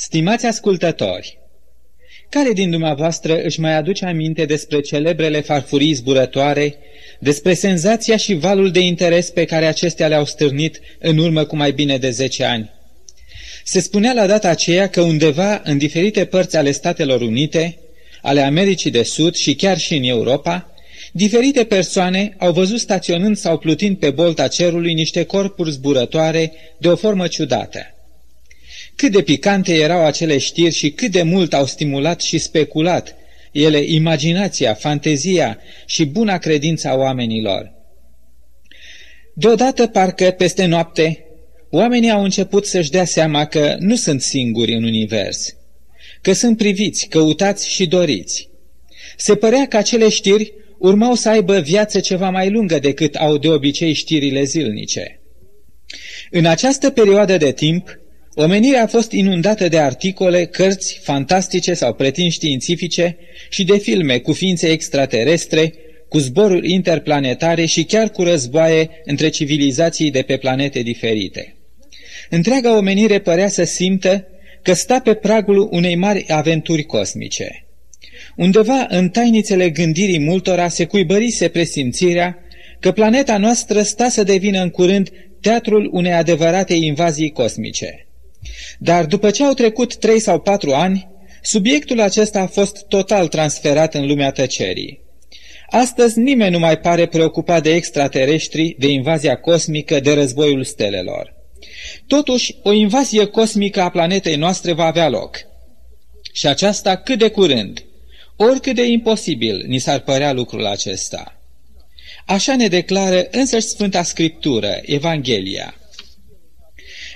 Stimați ascultători, care din dumneavoastră își mai aduce aminte despre celebrele farfurii zburătoare, despre senzația și valul de interes pe care acestea le-au stârnit în urmă cu mai bine de 10 ani? Se spunea la data aceea că undeva în diferite părți ale Statelor Unite, ale Americii de Sud și chiar și în Europa, diferite persoane au văzut staționând sau plutind pe bolta cerului niște corpuri zburătoare de o formă ciudată. Cât de picante erau acele știri și cât de mult au stimulat și speculat ele imaginația, fantezia și buna credință a oamenilor. Deodată, parcă peste noapte, oamenii au început să-și dea seama că nu sunt singuri în univers, că sunt priviți, căutați și doriți. Se părea că acele știri urmau să aibă viață ceva mai lungă decât au de obicei știrile zilnice. În această perioadă de timp, Omenirea a fost inundată de articole, cărți fantastice sau pretin științifice și de filme cu ființe extraterestre, cu zboruri interplanetare și chiar cu războaie între civilizații de pe planete diferite. Întreaga omenire părea să simtă că sta pe pragul unei mari aventuri cosmice. Undeva în tainițele gândirii multora se cuibărise presimțirea că planeta noastră sta să devină în curând teatrul unei adevărate invazii cosmice – dar după ce au trecut trei sau patru ani, subiectul acesta a fost total transferat în lumea tăcerii. Astăzi nimeni nu mai pare preocupat de extraterestri, de invazia cosmică, de războiul stelelor. Totuși, o invazie cosmică a planetei noastre va avea loc. Și aceasta cât de curând. Oricât de imposibil ni s-ar părea lucrul acesta. Așa ne declară însăși Sfânta Scriptură, Evanghelia.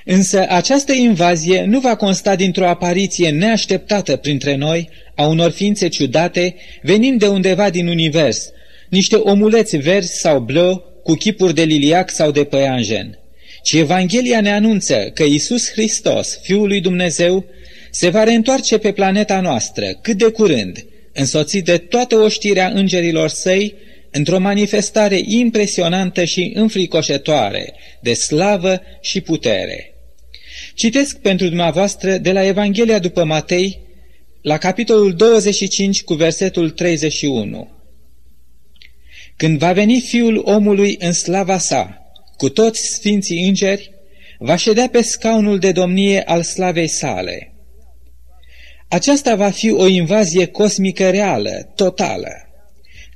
Însă această invazie nu va consta dintr-o apariție neașteptată printre noi a unor ființe ciudate venind de undeva din univers, niște omuleți verzi sau bleu cu chipuri de liliac sau de păianjen, ci Evanghelia ne anunță că Isus Hristos, Fiul lui Dumnezeu, se va reîntoarce pe planeta noastră cât de curând, însoțit de toată oștirea îngerilor săi, într-o manifestare impresionantă și înfricoșătoare de slavă și putere. Citesc pentru dumneavoastră de la Evanghelia după Matei, la capitolul 25 cu versetul 31. Când va veni Fiul omului în slava sa, cu toți sfinții îngeri, va ședea pe scaunul de domnie al slavei sale. Aceasta va fi o invazie cosmică reală, totală.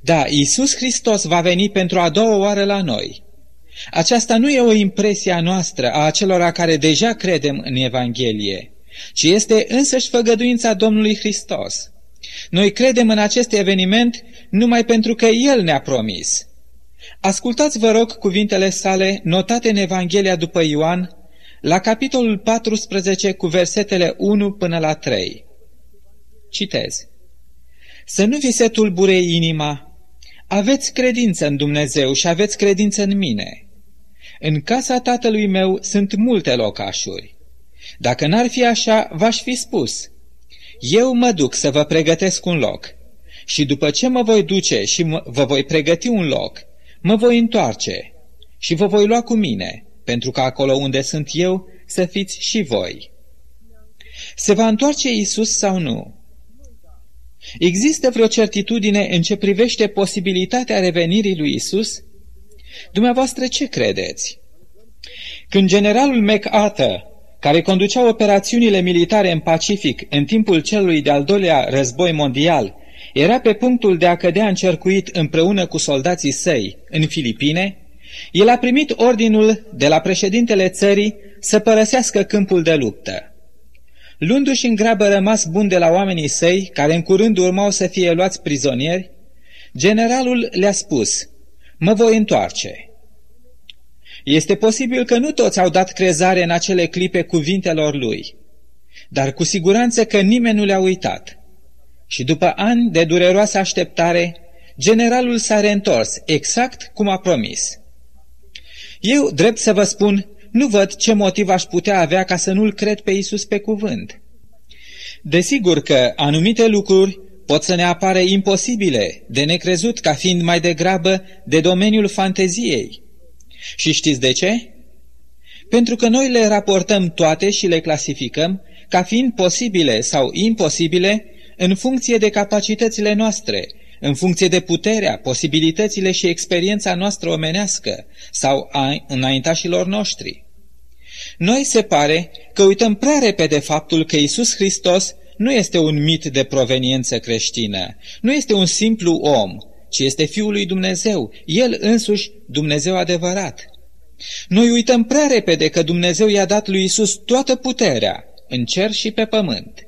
Da, Iisus Hristos va veni pentru a doua oară la noi – aceasta nu e o impresie a noastră, a acelora care deja credem în Evanghelie, ci este însăși făgăduința Domnului Hristos. Noi credem în acest eveniment numai pentru că El ne-a promis. Ascultați, vă rog, cuvintele sale notate în Evanghelia după Ioan, la capitolul 14 cu versetele 1 până la 3. Citez. Să nu vi se tulbure inima, aveți credință în Dumnezeu și aveți credință în mine. În casa tatălui meu sunt multe locașuri. Dacă n-ar fi așa, v-aș fi spus. Eu mă duc să vă pregătesc un loc. Și după ce mă voi duce și vă voi pregăti un loc, mă voi întoarce și vă voi lua cu mine, pentru că acolo unde sunt eu să fiți și voi. Se va întoarce Isus sau nu? Există vreo certitudine în ce privește posibilitatea revenirii lui Isus? Dumneavoastră ce credeți? Când generalul MacArthur, care conducea operațiunile militare în Pacific în timpul celui de-al doilea război mondial, era pe punctul de a cădea încercuit împreună cu soldații săi în Filipine, el a primit ordinul de la președintele țării să părăsească câmpul de luptă. Luându-și în grabă rămas bun de la oamenii săi, care în curând urmau să fie luați prizonieri, generalul le-a spus – mă voi întoarce. Este posibil că nu toți au dat crezare în acele clipe cuvintelor lui, dar cu siguranță că nimeni nu le-a uitat. Și după ani de dureroasă așteptare, generalul s-a reîntors exact cum a promis. Eu, drept să vă spun, nu văd ce motiv aș putea avea ca să nu-l cred pe Isus pe cuvânt. Desigur că anumite lucruri pot să ne apare imposibile, de necrezut ca fiind mai degrabă de domeniul fanteziei. Și știți de ce? Pentru că noi le raportăm toate și le clasificăm ca fiind posibile sau imposibile în funcție de capacitățile noastre, în funcție de puterea, posibilitățile și experiența noastră omenească sau a înaintașilor noștri. Noi se pare că uităm prea repede faptul că Isus Hristos nu este un mit de proveniență creștină, nu este un simplu om, ci este Fiul lui Dumnezeu, El însuși Dumnezeu adevărat. Noi uităm prea repede că Dumnezeu i-a dat lui Isus toată puterea, în cer și pe pământ.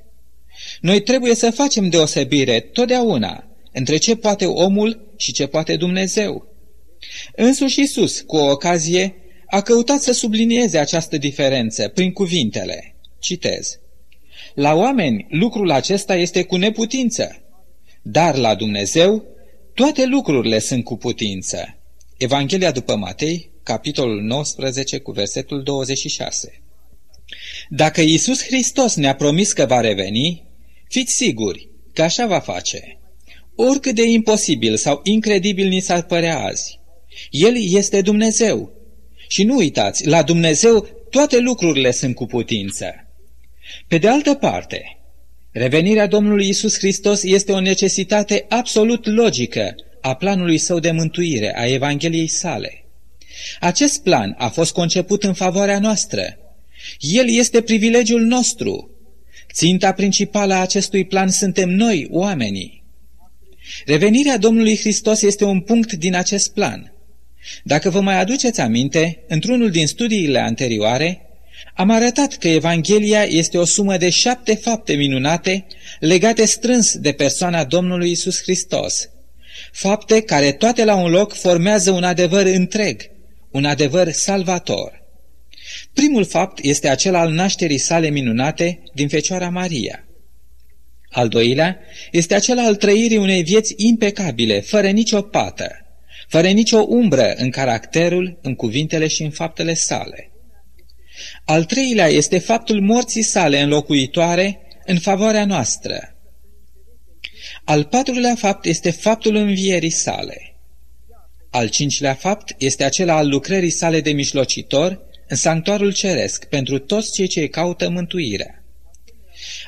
Noi trebuie să facem deosebire totdeauna între ce poate omul și ce poate Dumnezeu. Însuși Isus, cu o ocazie, a căutat să sublinieze această diferență prin cuvintele. Citez. La oameni lucrul acesta este cu neputință, dar la Dumnezeu toate lucrurile sunt cu putință. Evanghelia după Matei, capitolul 19, cu versetul 26. Dacă Iisus Hristos ne-a promis că va reveni, fiți siguri că așa va face. Oricât de imposibil sau incredibil ni s-ar părea azi, El este Dumnezeu. Și nu uitați, la Dumnezeu toate lucrurile sunt cu putință. Pe de altă parte, revenirea Domnului Isus Hristos este o necesitate absolut logică a planului său de mântuire, a Evangheliei sale. Acest plan a fost conceput în favoarea noastră. El este privilegiul nostru. Ținta principală a acestui plan suntem noi, oamenii. Revenirea Domnului Hristos este un punct din acest plan. Dacă vă mai aduceți aminte, într-unul din studiile anterioare, am arătat că Evanghelia este o sumă de șapte fapte minunate legate strâns de persoana Domnului Isus Hristos. Fapte care toate la un loc formează un adevăr întreg, un adevăr salvator. Primul fapt este acela al nașterii sale minunate din Fecioara Maria. Al doilea este acela al trăirii unei vieți impecabile, fără nicio pată, fără nicio umbră în caracterul, în cuvintele și în faptele sale. Al treilea este faptul morții sale înlocuitoare în favoarea noastră. Al patrulea fapt este faptul învierii sale. Al cincilea fapt este acela al lucrării sale de mișlocitor în sanctuarul ceresc pentru toți cei ce caută mântuirea.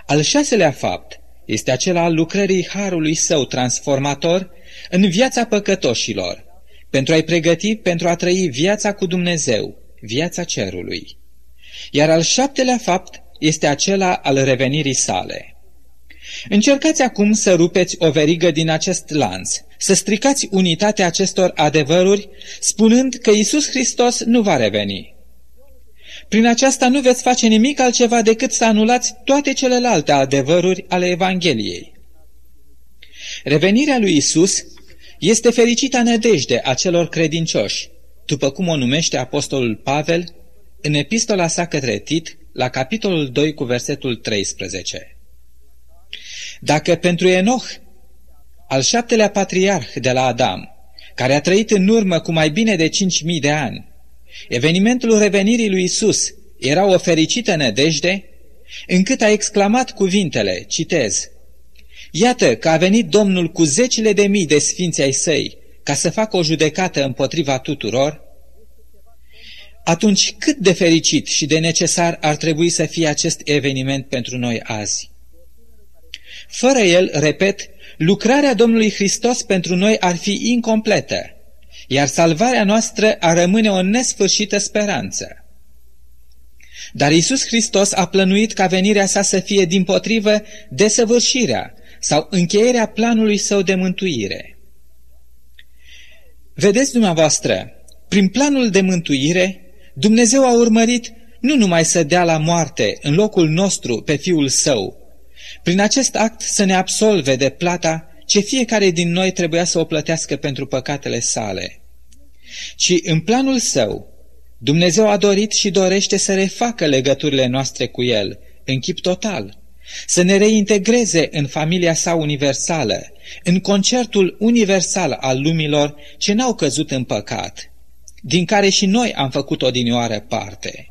Al șaselea fapt este acela al lucrării harului său transformator în viața păcătoșilor, pentru a-i pregăti pentru a trăi viața cu Dumnezeu, viața cerului. Iar al șaptelea fapt este acela al revenirii sale. Încercați acum să rupeți o verigă din acest lanț, să stricați unitatea acestor adevăruri, spunând că Isus Hristos nu va reveni. Prin aceasta nu veți face nimic altceva decât să anulați toate celelalte adevăruri ale Evangheliei. Revenirea lui Isus este fericita nădejde a celor credincioși, după cum o numește apostolul Pavel în epistola sa către Tit, la capitolul 2 cu versetul 13. Dacă pentru Enoch, al șaptelea patriarh de la Adam, care a trăit în urmă cu mai bine de 5.000 de ani, evenimentul revenirii lui Isus era o fericită nădejde, încât a exclamat cuvintele, citez, Iată că a venit Domnul cu zecile de mii de sfinți ai săi ca să facă o judecată împotriva tuturor, atunci cât de fericit și de necesar ar trebui să fie acest eveniment pentru noi azi? Fără el, repet, lucrarea Domnului Hristos pentru noi ar fi incompletă, iar salvarea noastră ar rămâne o nesfârșită speranță. Dar Isus Hristos a plănuit ca venirea sa să fie din potrivă desăvârșirea sau încheierea planului său de mântuire. Vedeți dumneavoastră, prin planul de mântuire, Dumnezeu a urmărit nu numai să dea la moarte în locul nostru pe Fiul Său, prin acest act să ne absolve de plata ce fiecare din noi trebuia să o plătească pentru păcatele sale, ci în planul Său, Dumnezeu a dorit și dorește să refacă legăturile noastre cu El, în chip total, să ne reintegreze în familia sa universală, în concertul universal al lumilor ce n-au căzut în păcat, din care și noi am făcut odinioară parte.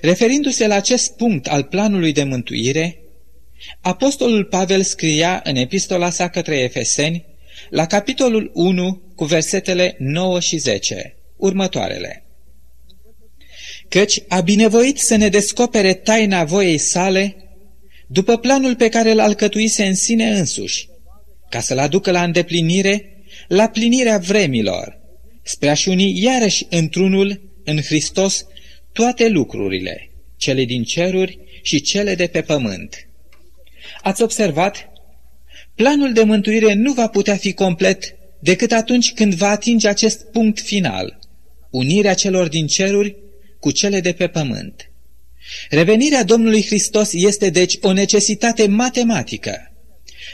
Referindu-se la acest punct al planului de mântuire, Apostolul Pavel scria în epistola sa către Efeseni, la capitolul 1, cu versetele 9 și 10, următoarele. căci a binevoit să ne descopere taina voiei sale după planul pe care îl alcătuise în sine însuși, ca să-l aducă la îndeplinire, la plinirea vremilor, spre a-și uni iarăși într-unul, în Hristos, toate lucrurile, cele din ceruri și cele de pe pământ. Ați observat? Planul de mântuire nu va putea fi complet decât atunci când va atinge acest punct final, unirea celor din ceruri cu cele de pe pământ. Revenirea Domnului Hristos este deci o necesitate matematică.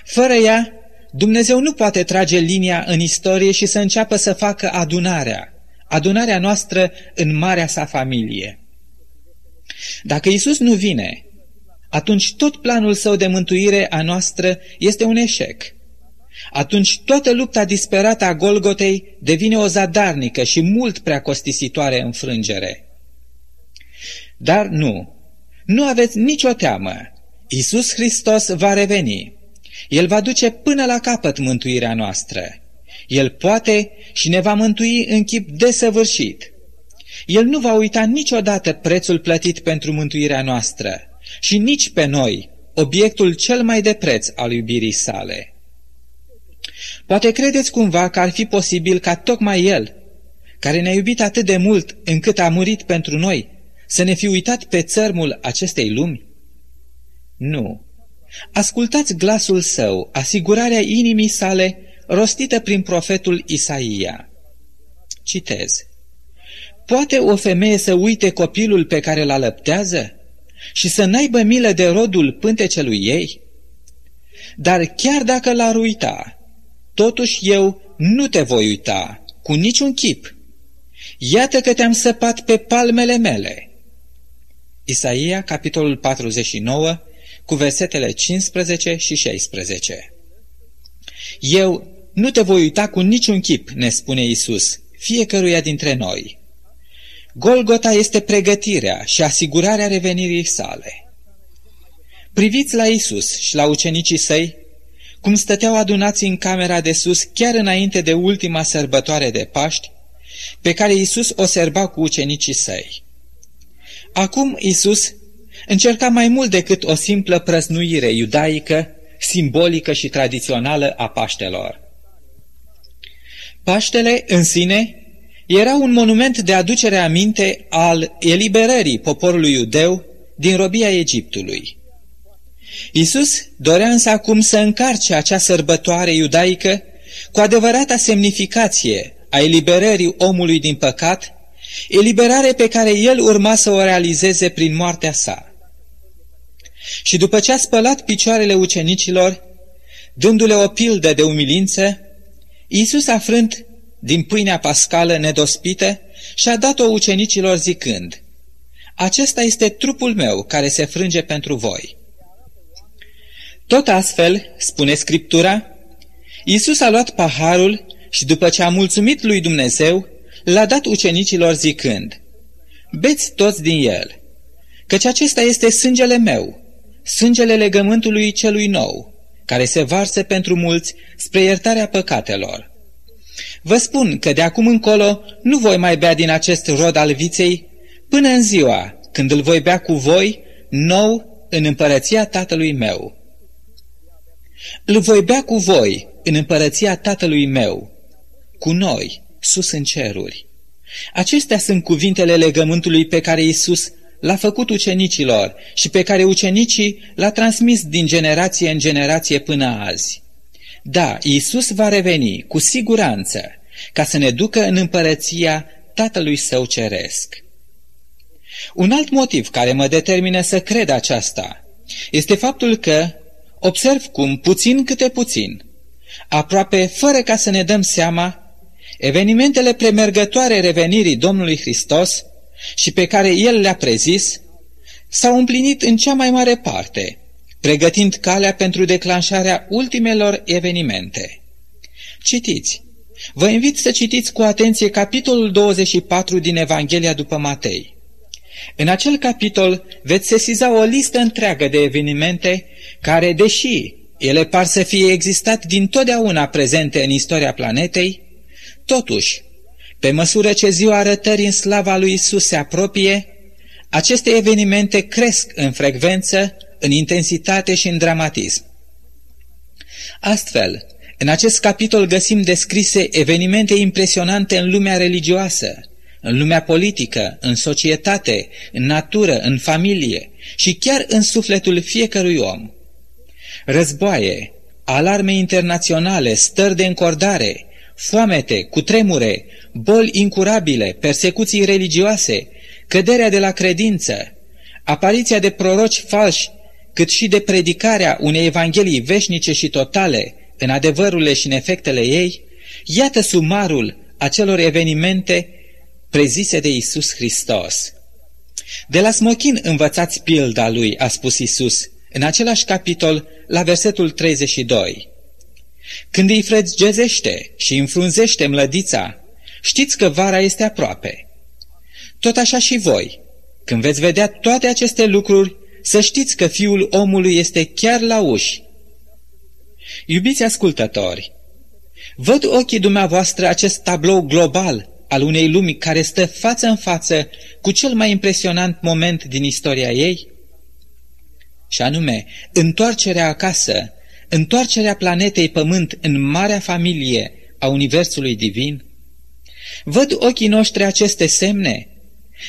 Fără ea, Dumnezeu nu poate trage linia în istorie și să înceapă să facă adunarea, adunarea noastră în marea sa familie. Dacă Isus nu vine, atunci tot planul său de mântuire a noastră este un eșec. Atunci toată lupta disperată a Golgotei devine o zadarnică și mult prea costisitoare înfrângere. Dar nu, nu aveți nicio teamă. Isus Hristos va reveni. El va duce până la capăt mântuirea noastră. El poate și ne va mântui în chip desăvârșit. El nu va uita niciodată prețul plătit pentru mântuirea noastră și nici pe noi, obiectul cel mai de preț al iubirii sale. Poate credeți cumva că ar fi posibil ca tocmai El, care ne-a iubit atât de mult încât a murit pentru noi, să ne fi uitat pe țărmul acestei lumi? Nu. Ascultați glasul său, asigurarea inimii sale, rostită prin profetul Isaia. Citez. Poate o femeie să uite copilul pe care îl alăptează și să n-aibă milă de rodul pântecelui ei? Dar chiar dacă l-ar uita, totuși eu nu te voi uita cu niciun chip. Iată că te-am săpat pe palmele mele. Isaia, capitolul 49, cu versetele 15 și 16. Eu nu te voi uita cu niciun chip, ne spune Isus, fiecăruia dintre noi. Golgota este pregătirea și asigurarea revenirii sale. Priviți la Isus și la ucenicii săi, cum stăteau adunați în camera de sus chiar înainte de ultima sărbătoare de Paști, pe care Isus o serba cu ucenicii săi. Acum Isus încerca mai mult decât o simplă prăznuire iudaică, simbolică și tradițională a Paștelor. Paștele în sine era un monument de aducere aminte al eliberării poporului iudeu din robia Egiptului. Isus dorea însă acum să încarce acea sărbătoare iudaică cu adevărata semnificație a eliberării omului din păcat, eliberare pe care el urma să o realizeze prin moartea sa. Și după ce a spălat picioarele ucenicilor, dându-le o pildă de umilință, Iisus a frânt din pâinea pascală nedospită și a dat-o ucenicilor zicând, Acesta este trupul meu care se frânge pentru voi. Tot astfel, spune Scriptura, Iisus a luat paharul și după ce a mulțumit lui Dumnezeu, l-a dat ucenicilor zicând, Beți toți din el, căci acesta este sângele meu, sângele legământului celui nou, care se varsă pentru mulți spre iertarea păcatelor. Vă spun că de acum încolo nu voi mai bea din acest rod al viței până în ziua când îl voi bea cu voi nou în împărăția tatălui meu. Îl voi bea cu voi în împărăția tatălui meu, cu noi, sus în ceruri. Acestea sunt cuvintele legământului pe care Iisus l-a făcut ucenicilor și pe care ucenicii l-a transmis din generație în generație până azi. Da, Iisus va reveni cu siguranță ca să ne ducă în împărăția Tatălui Său Ceresc. Un alt motiv care mă determină să cred aceasta este faptul că observ cum, puțin câte puțin, aproape fără ca să ne dăm seama, evenimentele premergătoare revenirii Domnului Hristos și pe care El le-a prezis, s-au împlinit în cea mai mare parte – pregătind calea pentru declanșarea ultimelor evenimente. Citiți! Vă invit să citiți cu atenție capitolul 24 din Evanghelia după Matei. În acel capitol veți sesiza o listă întreagă de evenimente care, deși ele par să fie existat din totdeauna prezente în istoria planetei, totuși, pe măsură ce ziua arătării în slava lui Isus se apropie, aceste evenimente cresc în frecvență, în intensitate și în dramatism. Astfel, în acest capitol găsim descrise evenimente impresionante în lumea religioasă, în lumea politică, în societate, în natură, în familie și chiar în sufletul fiecărui om. Războaie, alarme internaționale, stări de încordare, foamete, cutremure, boli incurabile, persecuții religioase, căderea de la credință, apariția de proroci falși, cât și de predicarea unei evanghelii veșnice și totale în adevărurile și în efectele ei, iată sumarul acelor evenimente prezise de Isus Hristos. De la smochin învățați pilda lui, a spus Isus, în același capitol, la versetul 32. Când îi frăgezește și înfrunzește mlădița, știți că vara este aproape. Tot așa și voi, când veți vedea toate aceste lucruri, să știți că Fiul omului este chiar la uși. Iubiți ascultători, văd ochii dumneavoastră acest tablou global al unei lumi care stă față în față cu cel mai impresionant moment din istoria ei? Și anume, întoarcerea acasă, întoarcerea planetei Pământ în marea familie a Universului Divin? Văd ochii noștri aceste semne?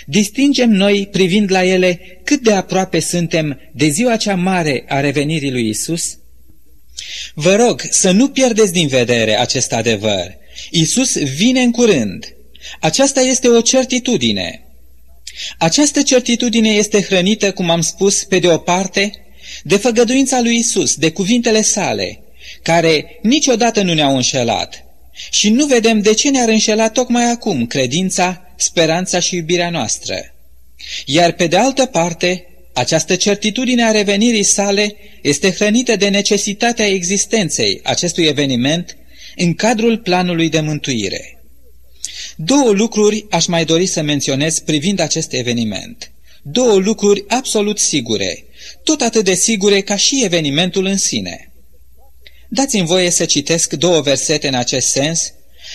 Distingem noi, privind la ele, cât de aproape suntem de ziua cea mare a revenirii lui Isus? Vă rog să nu pierdeți din vedere acest adevăr. Isus vine în curând. Aceasta este o certitudine. Această certitudine este hrănită, cum am spus, pe de o parte, de făgăduința lui Isus, de cuvintele sale, care niciodată nu ne-au înșelat. Și nu vedem de ce ne-ar înșela tocmai acum credința, speranța și iubirea noastră. Iar pe de altă parte, această certitudine a revenirii sale este hrănită de necesitatea existenței acestui eveniment în cadrul planului de mântuire. Două lucruri aș mai dori să menționez privind acest eveniment. Două lucruri absolut sigure, tot atât de sigure ca și evenimentul în sine. Dați-mi voie să citesc două versete în acest sens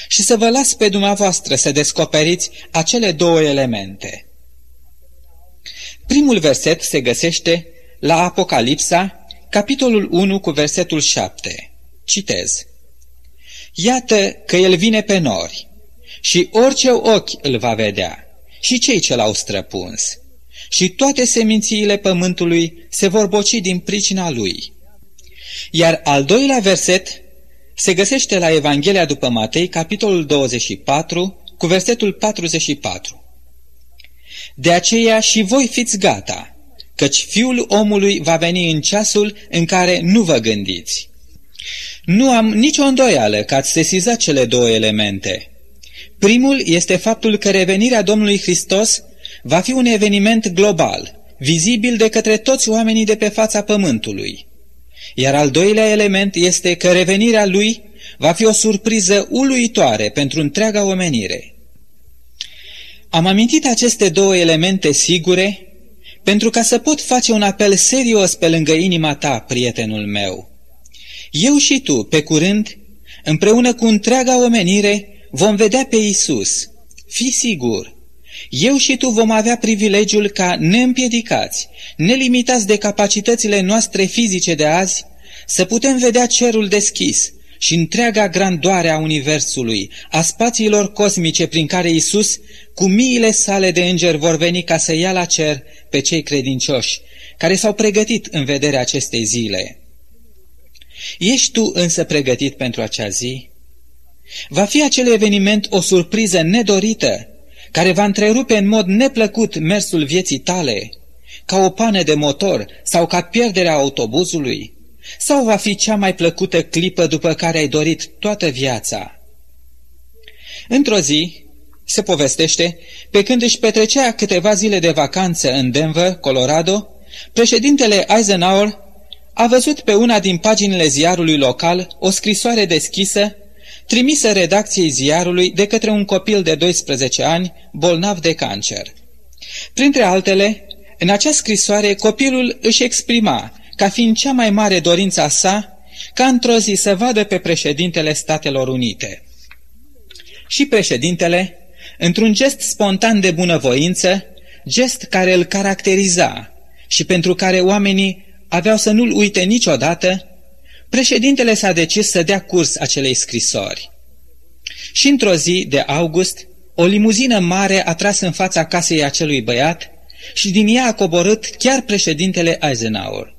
și să vă las pe dumneavoastră să descoperiți acele două elemente. Primul verset se găsește la Apocalipsa, capitolul 1 cu versetul 7. Citez. Iată că el vine pe nori și orice ochi îl va vedea și cei ce l-au străpuns și toate semințiile pământului se vor boci din pricina lui. Iar al doilea verset se găsește la Evanghelia după Matei, capitolul 24, cu versetul 44. De aceea și voi fiți gata, căci fiul omului va veni în ceasul în care nu vă gândiți. Nu am nicio îndoială că ați sesizat cele două elemente. Primul este faptul că revenirea Domnului Hristos va fi un eveniment global, vizibil de către toți oamenii de pe fața pământului. Iar al doilea element este că revenirea lui va fi o surpriză uluitoare pentru întreaga omenire. Am amintit aceste două elemente sigure pentru ca să pot face un apel serios pe lângă inima ta, prietenul meu. Eu și tu, pe curând, împreună cu întreaga omenire, vom vedea pe Isus. Fii sigur! Eu și tu vom avea privilegiul ca neîmpiedicați, nelimitați de capacitățile noastre fizice de azi, să putem vedea cerul deschis și întreaga grandoare a Universului, a spațiilor cosmice prin care Isus, cu miile sale de îngeri, vor veni ca să ia la cer pe cei credincioși, care s-au pregătit în vederea acestei zile. Ești tu însă pregătit pentru acea zi? Va fi acel eveniment o surpriză nedorită, care va întrerupe în mod neplăcut mersul vieții tale, ca o pană de motor sau ca pierderea autobuzului? Sau va fi cea mai plăcută clipă după care ai dorit toată viața? Într-o zi, se povestește, pe când își petrecea câteva zile de vacanță în Denver, Colorado, președintele Eisenhower a văzut pe una din paginile ziarului local o scrisoare deschisă trimisă redacției ziarului de către un copil de 12 ani bolnav de cancer. Printre altele, în acea scrisoare copilul își exprima, ca fiind cea mai mare dorința sa, ca într-o zi să vadă pe președintele Statelor Unite. Și președintele, într-un gest spontan de bunăvoință, gest care îl caracteriza și pentru care oamenii aveau să nu-l uite niciodată, președintele s-a decis să dea curs acelei scrisori. Și într-o zi de august, o limuzină mare a tras în fața casei acelui băiat și din ea a coborât chiar președintele Eisenhower.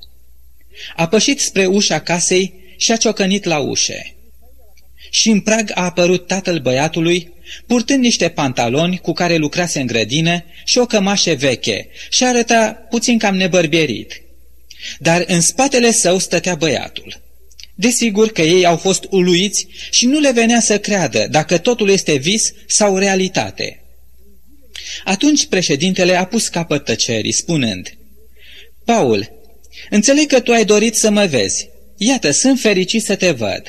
A pășit spre ușa casei și a ciocănit la ușe. Și în prag a apărut tatăl băiatului, purtând niște pantaloni cu care lucrase în grădină și o cămașă veche și arăta puțin cam nebărbierit. Dar în spatele său stătea băiatul. Desigur că ei au fost uluiți și nu le venea să creadă dacă totul este vis sau realitate. Atunci președintele a pus capăt tăcerii, spunând, Paul, înțeleg că tu ai dorit să mă vezi. Iată, sunt fericit să te văd.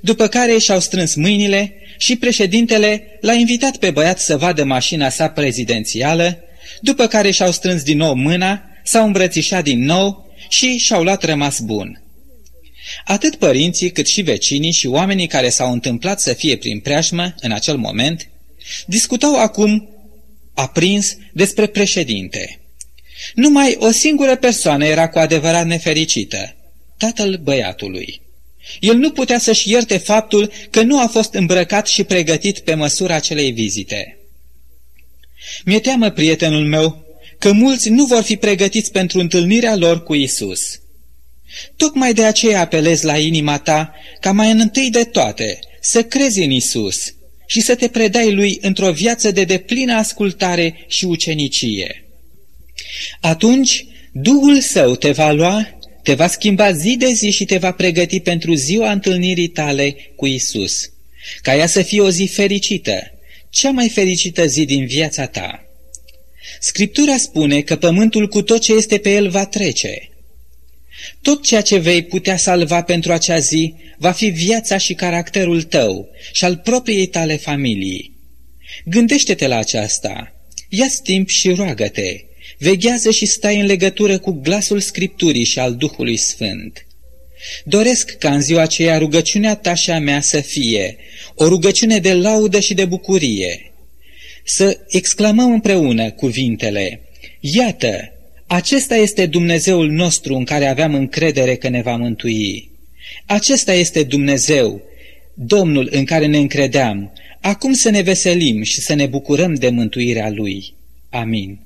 După care și-au strâns mâinile și președintele l-a invitat pe băiat să vadă mașina sa prezidențială, după care și-au strâns din nou mâna, s-au îmbrățișat din nou și și-au luat rămas bun. Atât părinții cât și vecinii și oamenii care s-au întâmplat să fie prin preajmă în acel moment, discutau acum, aprins, despre președinte. Numai o singură persoană era cu adevărat nefericită, tatăl băiatului. El nu putea să-și ierte faptul că nu a fost îmbrăcat și pregătit pe măsura acelei vizite. Mi-e teamă, prietenul meu, că mulți nu vor fi pregătiți pentru întâlnirea lor cu Isus. Tocmai de aceea apelez la inima ta ca mai întâi de toate să crezi în Isus și să te predai lui într-o viață de deplină ascultare și ucenicie. Atunci, Duhul Său te va lua, te va schimba zi de zi și te va pregăti pentru ziua întâlnirii tale cu Isus, ca ea să fie o zi fericită, cea mai fericită zi din viața ta. Scriptura spune că pământul cu tot ce este pe el va trece – tot ceea ce vei putea salva pentru acea zi va fi viața și caracterul tău și al propriei tale familii. Gândește-te la aceasta, ia-ți timp și roagă-te, veghează și stai în legătură cu glasul Scripturii și al Duhului Sfânt. Doresc ca în ziua aceea rugăciunea ta și a mea să fie o rugăciune de laudă și de bucurie. Să exclamăm împreună cuvintele, Iată, acesta este Dumnezeul nostru în care aveam încredere că ne va mântui. Acesta este Dumnezeu, Domnul în care ne încredeam. Acum să ne veselim și să ne bucurăm de mântuirea Lui. Amin.